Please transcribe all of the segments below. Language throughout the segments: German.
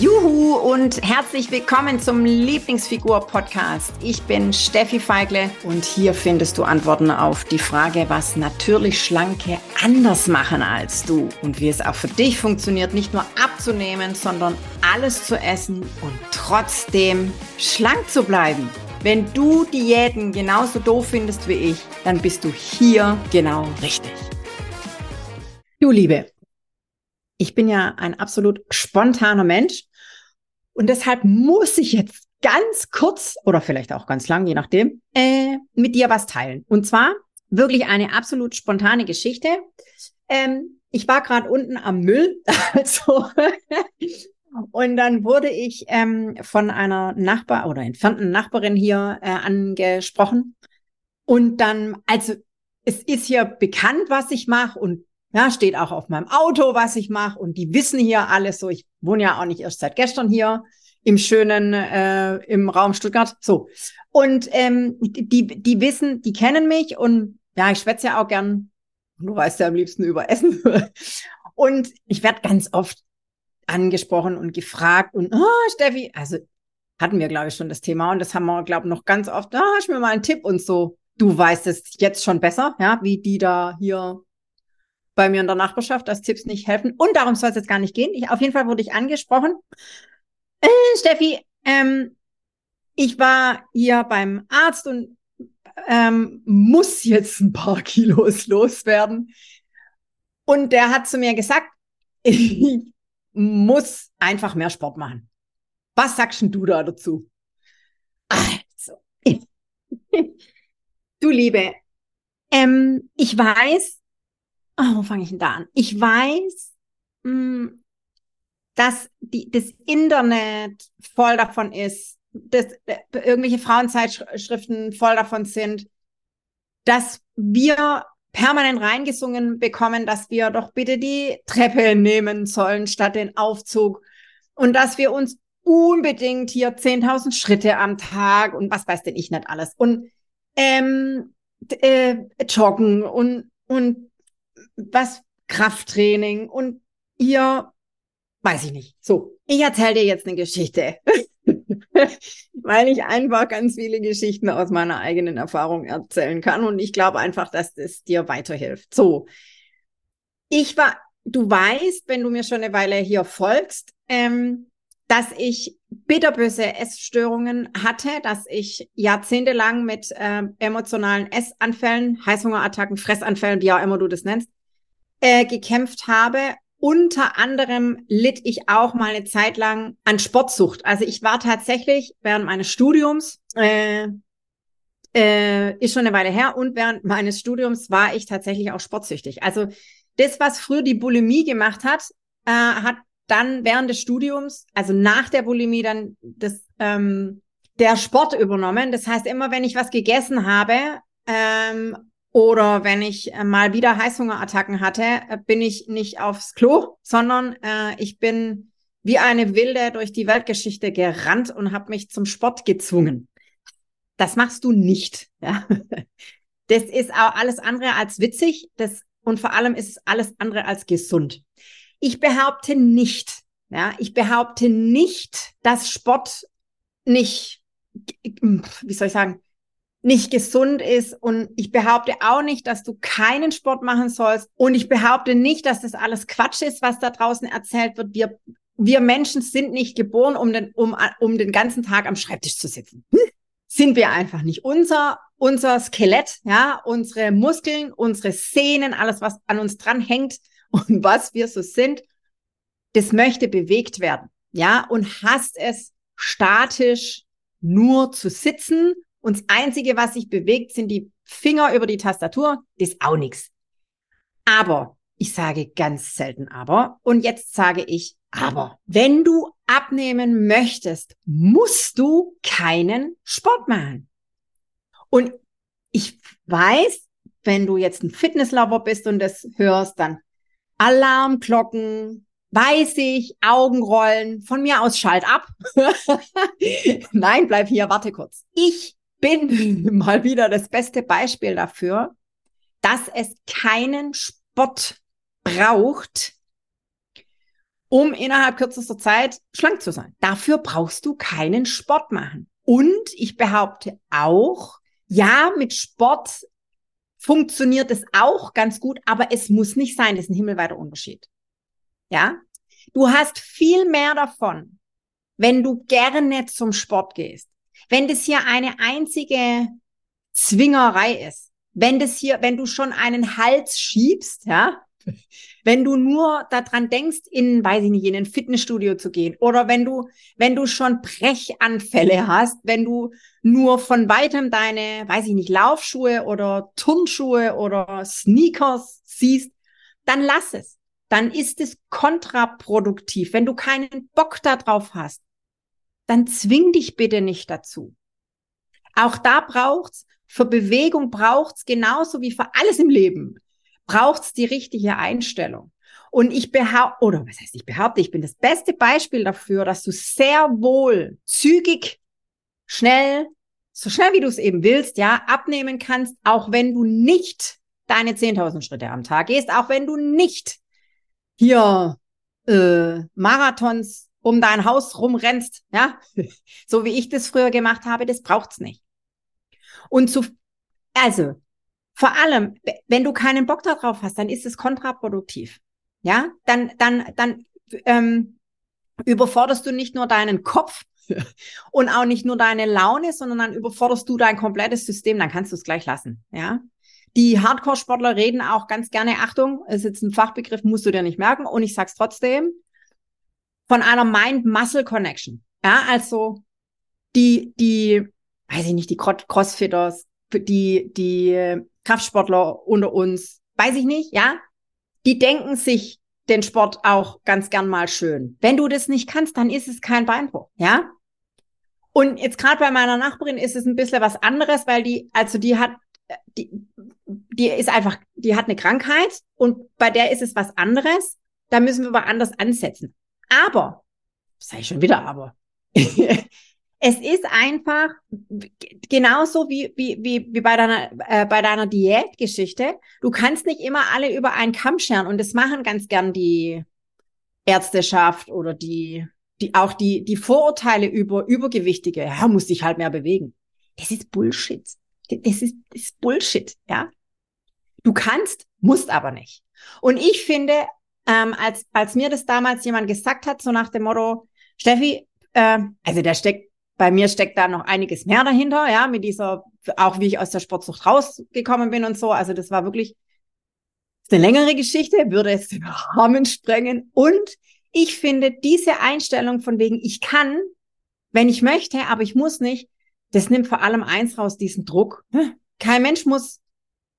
Juhu und herzlich willkommen zum Lieblingsfigur-Podcast. Ich bin Steffi Feigle und hier findest du Antworten auf die Frage, was natürlich Schlanke anders machen als du und wie es auch für dich funktioniert, nicht nur abzunehmen, sondern alles zu essen und trotzdem schlank zu bleiben. Wenn du Diäten genauso doof findest wie ich, dann bist du hier genau richtig. Du Liebe, ich bin ja ein absolut spontaner Mensch und deshalb muss ich jetzt ganz kurz oder vielleicht auch ganz lang, je nachdem, äh, mit dir was teilen. Und zwar wirklich eine absolut spontane Geschichte. Ähm, ich war gerade unten am Müll, also und dann wurde ich ähm, von einer Nachbar oder entfernten Nachbarin hier äh, angesprochen. Und dann, also es ist hier bekannt, was ich mache und ja, steht auch auf meinem Auto, was ich mache und die wissen hier alles so. Ich wohne ja auch nicht erst seit gestern hier im schönen, äh, im Raum Stuttgart. So. Und ähm, die, die wissen, die kennen mich und ja, ich schwätze ja auch gern, du weißt ja am liebsten über Essen. und ich werde ganz oft angesprochen und gefragt und, oh, Steffi, also hatten wir, glaube ich, schon das Thema und das haben wir, glaube ich, noch ganz oft, da ah, hast mir mal einen Tipp und so. Du weißt es jetzt schon besser, ja, wie die da hier bei mir in der Nachbarschaft, dass Tipps nicht helfen. Und darum soll es jetzt gar nicht gehen. Ich, auf jeden Fall wurde ich angesprochen. Äh, Steffi, ähm, ich war hier beim Arzt und ähm, muss jetzt ein paar Kilos loswerden. Und der hat zu mir gesagt, ich muss einfach mehr Sport machen. Was sagst du da dazu? Also, du Liebe, ähm, ich weiß, oh, wo fange ich denn da an? Ich weiß, mh, hm, dass die, das Internet voll davon ist, dass äh, irgendwelche Frauenzeitschriften voll davon sind, dass wir permanent reingesungen bekommen, dass wir doch bitte die Treppe nehmen sollen statt den Aufzug und dass wir uns unbedingt hier 10.000 Schritte am Tag und was weiß denn ich nicht alles und ähm, äh, joggen und und was Krafttraining und ihr, weiß ich nicht. So, ich erzähle dir jetzt eine Geschichte. Weil ich einfach ganz viele Geschichten aus meiner eigenen Erfahrung erzählen kann und ich glaube einfach, dass das dir weiterhilft. So, ich war, du weißt, wenn du mir schon eine Weile hier folgst, ähm, dass ich bitterböse Essstörungen hatte, dass ich jahrzehntelang mit äh, emotionalen Essanfällen, Heißhungerattacken, Fressanfällen, wie auch immer du das nennst, äh, gekämpft habe. Unter anderem litt ich auch mal eine Zeit lang an Sportsucht. Also ich war tatsächlich während meines Studiums, äh, äh, ist schon eine Weile her, und während meines Studiums war ich tatsächlich auch sportsüchtig. Also das, was früher die Bulimie gemacht hat, äh, hat dann während des Studiums, also nach der Bulimie, dann das ähm, der Sport übernommen. Das heißt, immer wenn ich was gegessen habe ähm, oder wenn ich äh, mal wieder Heißhungerattacken hatte, äh, bin ich nicht aufs Klo, sondern äh, ich bin wie eine Wilde durch die Weltgeschichte gerannt und habe mich zum Sport gezwungen. Das machst du nicht. Ja? Das ist auch alles andere als witzig. Das, und vor allem ist es alles andere als gesund. Ich behaupte nicht, ja, ich behaupte nicht, dass Sport nicht, wie soll ich sagen, nicht gesund ist. Und ich behaupte auch nicht, dass du keinen Sport machen sollst. Und ich behaupte nicht, dass das alles Quatsch ist, was da draußen erzählt wird. Wir, wir Menschen sind nicht geboren, um den, um, um den ganzen Tag am Schreibtisch zu sitzen. Hm? Sind wir einfach nicht. Unser, unser Skelett, ja, unsere Muskeln, unsere Sehnen, alles, was an uns dran hängt und was wir so sind, das möchte bewegt werden. Ja, und hasst es statisch nur zu sitzen und das Einzige, was sich bewegt, sind die Finger über die Tastatur. Das ist auch nichts. Aber, ich sage ganz selten aber, und jetzt sage ich aber, wenn du abnehmen möchtest, musst du keinen Sport machen. Und ich weiß, wenn du jetzt ein Fitnesslover bist und das hörst, dann Alarmglocken, weiß ich, Augenrollen, von mir aus schalt ab. Nein, bleib hier, warte kurz. Ich bin mal wieder das beste Beispiel dafür, dass es keinen Spott braucht, um innerhalb kürzester Zeit schlank zu sein. Dafür brauchst du keinen Sport machen. Und ich behaupte auch, ja, mit Sport funktioniert es auch ganz gut, aber es muss nicht sein. Das ist ein himmelweiter Unterschied. Ja, du hast viel mehr davon, wenn du gerne zum Sport gehst. Wenn das hier eine einzige Zwingerei ist, wenn das hier, wenn du schon einen Hals schiebst, ja, wenn du nur daran denkst, in, weiß ich nicht, in ein Fitnessstudio zu gehen oder wenn du, wenn du schon Brechanfälle hast, wenn du nur von weitem deine, weiß ich nicht, Laufschuhe oder Turnschuhe oder Sneakers siehst, dann lass es. Dann ist es kontraproduktiv. Wenn du keinen Bock darauf hast, dann zwing dich bitte nicht dazu. Auch da braucht's, für Bewegung braucht's genauso wie für alles im Leben, braucht's die richtige Einstellung. Und ich behaupte, oder was heißt ich behaupte, ich bin das beste Beispiel dafür, dass du sehr wohl zügig, schnell, so schnell wie du es eben willst, ja, abnehmen kannst, auch wenn du nicht deine 10.000 Schritte am Tag gehst, auch wenn du nicht hier äh, Marathons um dein Haus rumrennst, ja, so wie ich das früher gemacht habe, das braucht's nicht. Und zu, also, vor allem, wenn du keinen Bock darauf hast, dann ist es kontraproduktiv. Ja, dann, dann, dann ähm, überforderst du nicht nur deinen Kopf und auch nicht nur deine Laune, sondern dann überforderst du dein komplettes System, dann kannst du es gleich lassen. Ja, die Hardcore-Sportler reden auch ganz gerne, Achtung, ist jetzt ein Fachbegriff, musst du dir nicht merken, und ich sag's trotzdem, von einer Mind-Muscle-Connection. Ja, also die, die, weiß ich nicht, die Crossfitters, die, die Kraftsportler unter uns, weiß ich nicht, ja, die denken sich den Sport auch ganz gern mal schön. Wenn du das nicht kannst, dann ist es kein Beinbruch, ja. Und jetzt gerade bei meiner Nachbarin ist es ein bisschen was anderes, weil die, also die hat, die, die ist einfach, die hat eine Krankheit und bei der ist es was anderes. Da müssen wir aber anders ansetzen. Aber, ich schon wieder aber, es ist einfach genauso wie, wie, wie, wie bei deiner, äh, bei deiner Diätgeschichte. Du kannst nicht immer alle über einen Kamm scheren und das machen ganz gern die Ärzteschaft oder die, die, auch die, die Vorurteile über Übergewichtige. Ja, muss dich halt mehr bewegen. Das ist Bullshit. Das ist, das ist Bullshit, ja. Du kannst, musst aber nicht. Und ich finde, ähm, als, als mir das damals jemand gesagt hat, so nach dem Motto, Steffi, äh, also da steckt, bei mir steckt da noch einiges mehr dahinter, ja, mit dieser, auch wie ich aus der Sportsucht rausgekommen bin und so. Also das war wirklich eine längere Geschichte, würde es den Rahmen sprengen. Und ich finde diese Einstellung von wegen, ich kann, wenn ich möchte, aber ich muss nicht, das nimmt vor allem eins raus, diesen Druck. Kein Mensch muss,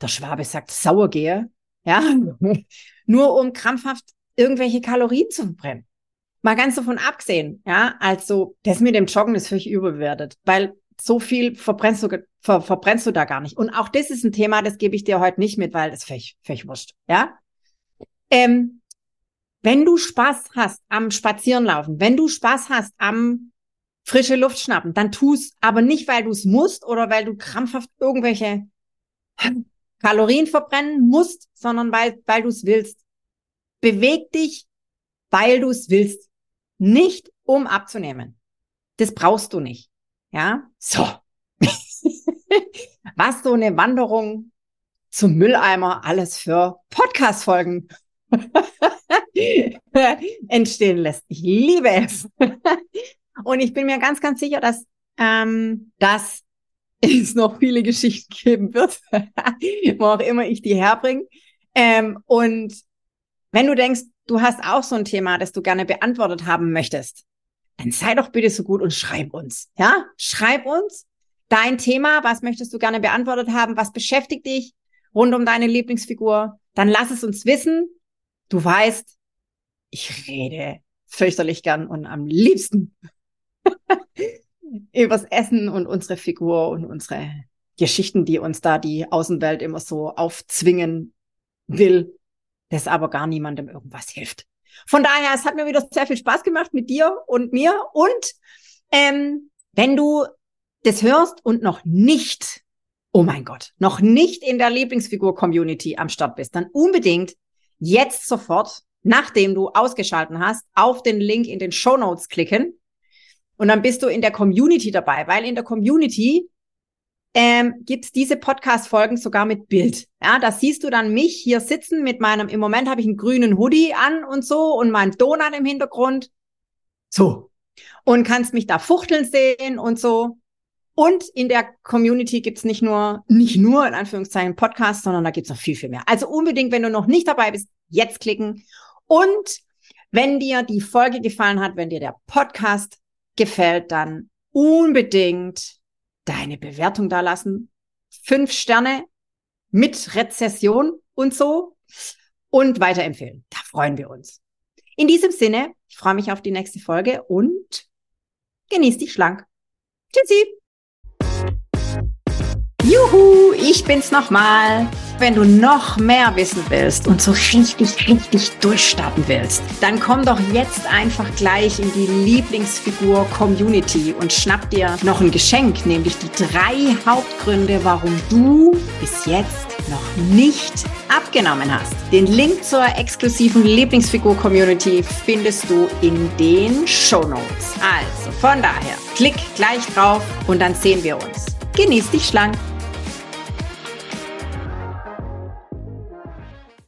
der Schwabe sagt, sauer gehe, ja, nur um krampfhaft irgendwelche Kalorien zu verbrennen. Mal ganz davon abgesehen, ja, also das mit dem Joggen ist völlig überbewertet, weil so viel verbrennst du, ver, verbrennst du da gar nicht. Und auch das ist ein Thema, das gebe ich dir heute nicht mit, weil das völlig, völlig wurscht, ja. Ähm, wenn du Spaß hast am Spazierenlaufen, wenn du Spaß hast am frische Luft schnappen, dann tu's, aber nicht, weil du es musst oder weil du krampfhaft irgendwelche Kalorien verbrennen musst, sondern weil, weil du es willst. Beweg dich, weil du es willst. Nicht, um abzunehmen. Das brauchst du nicht. Ja, so. Was so eine Wanderung zum Mülleimer alles für Podcast-Folgen entstehen lässt. Ich liebe es. Und ich bin mir ganz, ganz sicher, dass, ähm, dass es noch viele Geschichten geben wird, wo auch immer ich die herbringe. Ähm, und wenn du denkst, du hast auch so ein Thema, das du gerne beantwortet haben möchtest, dann sei doch bitte so gut und schreib uns. Ja, schreib uns dein Thema. Was möchtest du gerne beantwortet haben? Was beschäftigt dich rund um deine Lieblingsfigur? Dann lass es uns wissen. Du weißt, ich rede fürchterlich gern und am liebsten übers Essen und unsere Figur und unsere Geschichten, die uns da die Außenwelt immer so aufzwingen will, das aber gar niemandem irgendwas hilft. Von daher, es hat mir wieder sehr viel Spaß gemacht mit dir und mir. Und ähm, wenn du das hörst und noch nicht, oh mein Gott, noch nicht in der Lieblingsfigur-Community am Start bist, dann unbedingt jetzt sofort nachdem du ausgeschalten hast, auf den Link in den Show Notes klicken und dann bist du in der Community dabei, weil in der Community ähm, gibt diese Podcast-Folgen sogar mit Bild. Ja, da siehst du dann mich hier sitzen mit meinem, im Moment habe ich einen grünen Hoodie an und so und meinen Donut im Hintergrund. So. Und kannst mich da fuchteln sehen und so. Und in der Community gibt's nicht nur, nicht nur in Anführungszeichen Podcast, sondern da gibt's noch viel, viel mehr. Also unbedingt, wenn du noch nicht dabei bist, jetzt klicken. Und wenn dir die Folge gefallen hat, wenn dir der Podcast gefällt, dann unbedingt deine Bewertung da lassen. Fünf Sterne mit Rezession und so und weiterempfehlen. Da freuen wir uns. In diesem Sinne, ich freue mich auf die nächste Folge und genieß dich schlank. Tschüssi! Juhu, ich bin's nochmal. Wenn du noch mehr wissen willst und so richtig, richtig durchstarten willst, dann komm doch jetzt einfach gleich in die Lieblingsfigur Community und schnapp dir noch ein Geschenk, nämlich die drei Hauptgründe, warum du bis jetzt noch nicht abgenommen hast. Den Link zur exklusiven Lieblingsfigur Community findest du in den Show Notes. Also von daher, klick gleich drauf und dann sehen wir uns. Genieß dich schlank.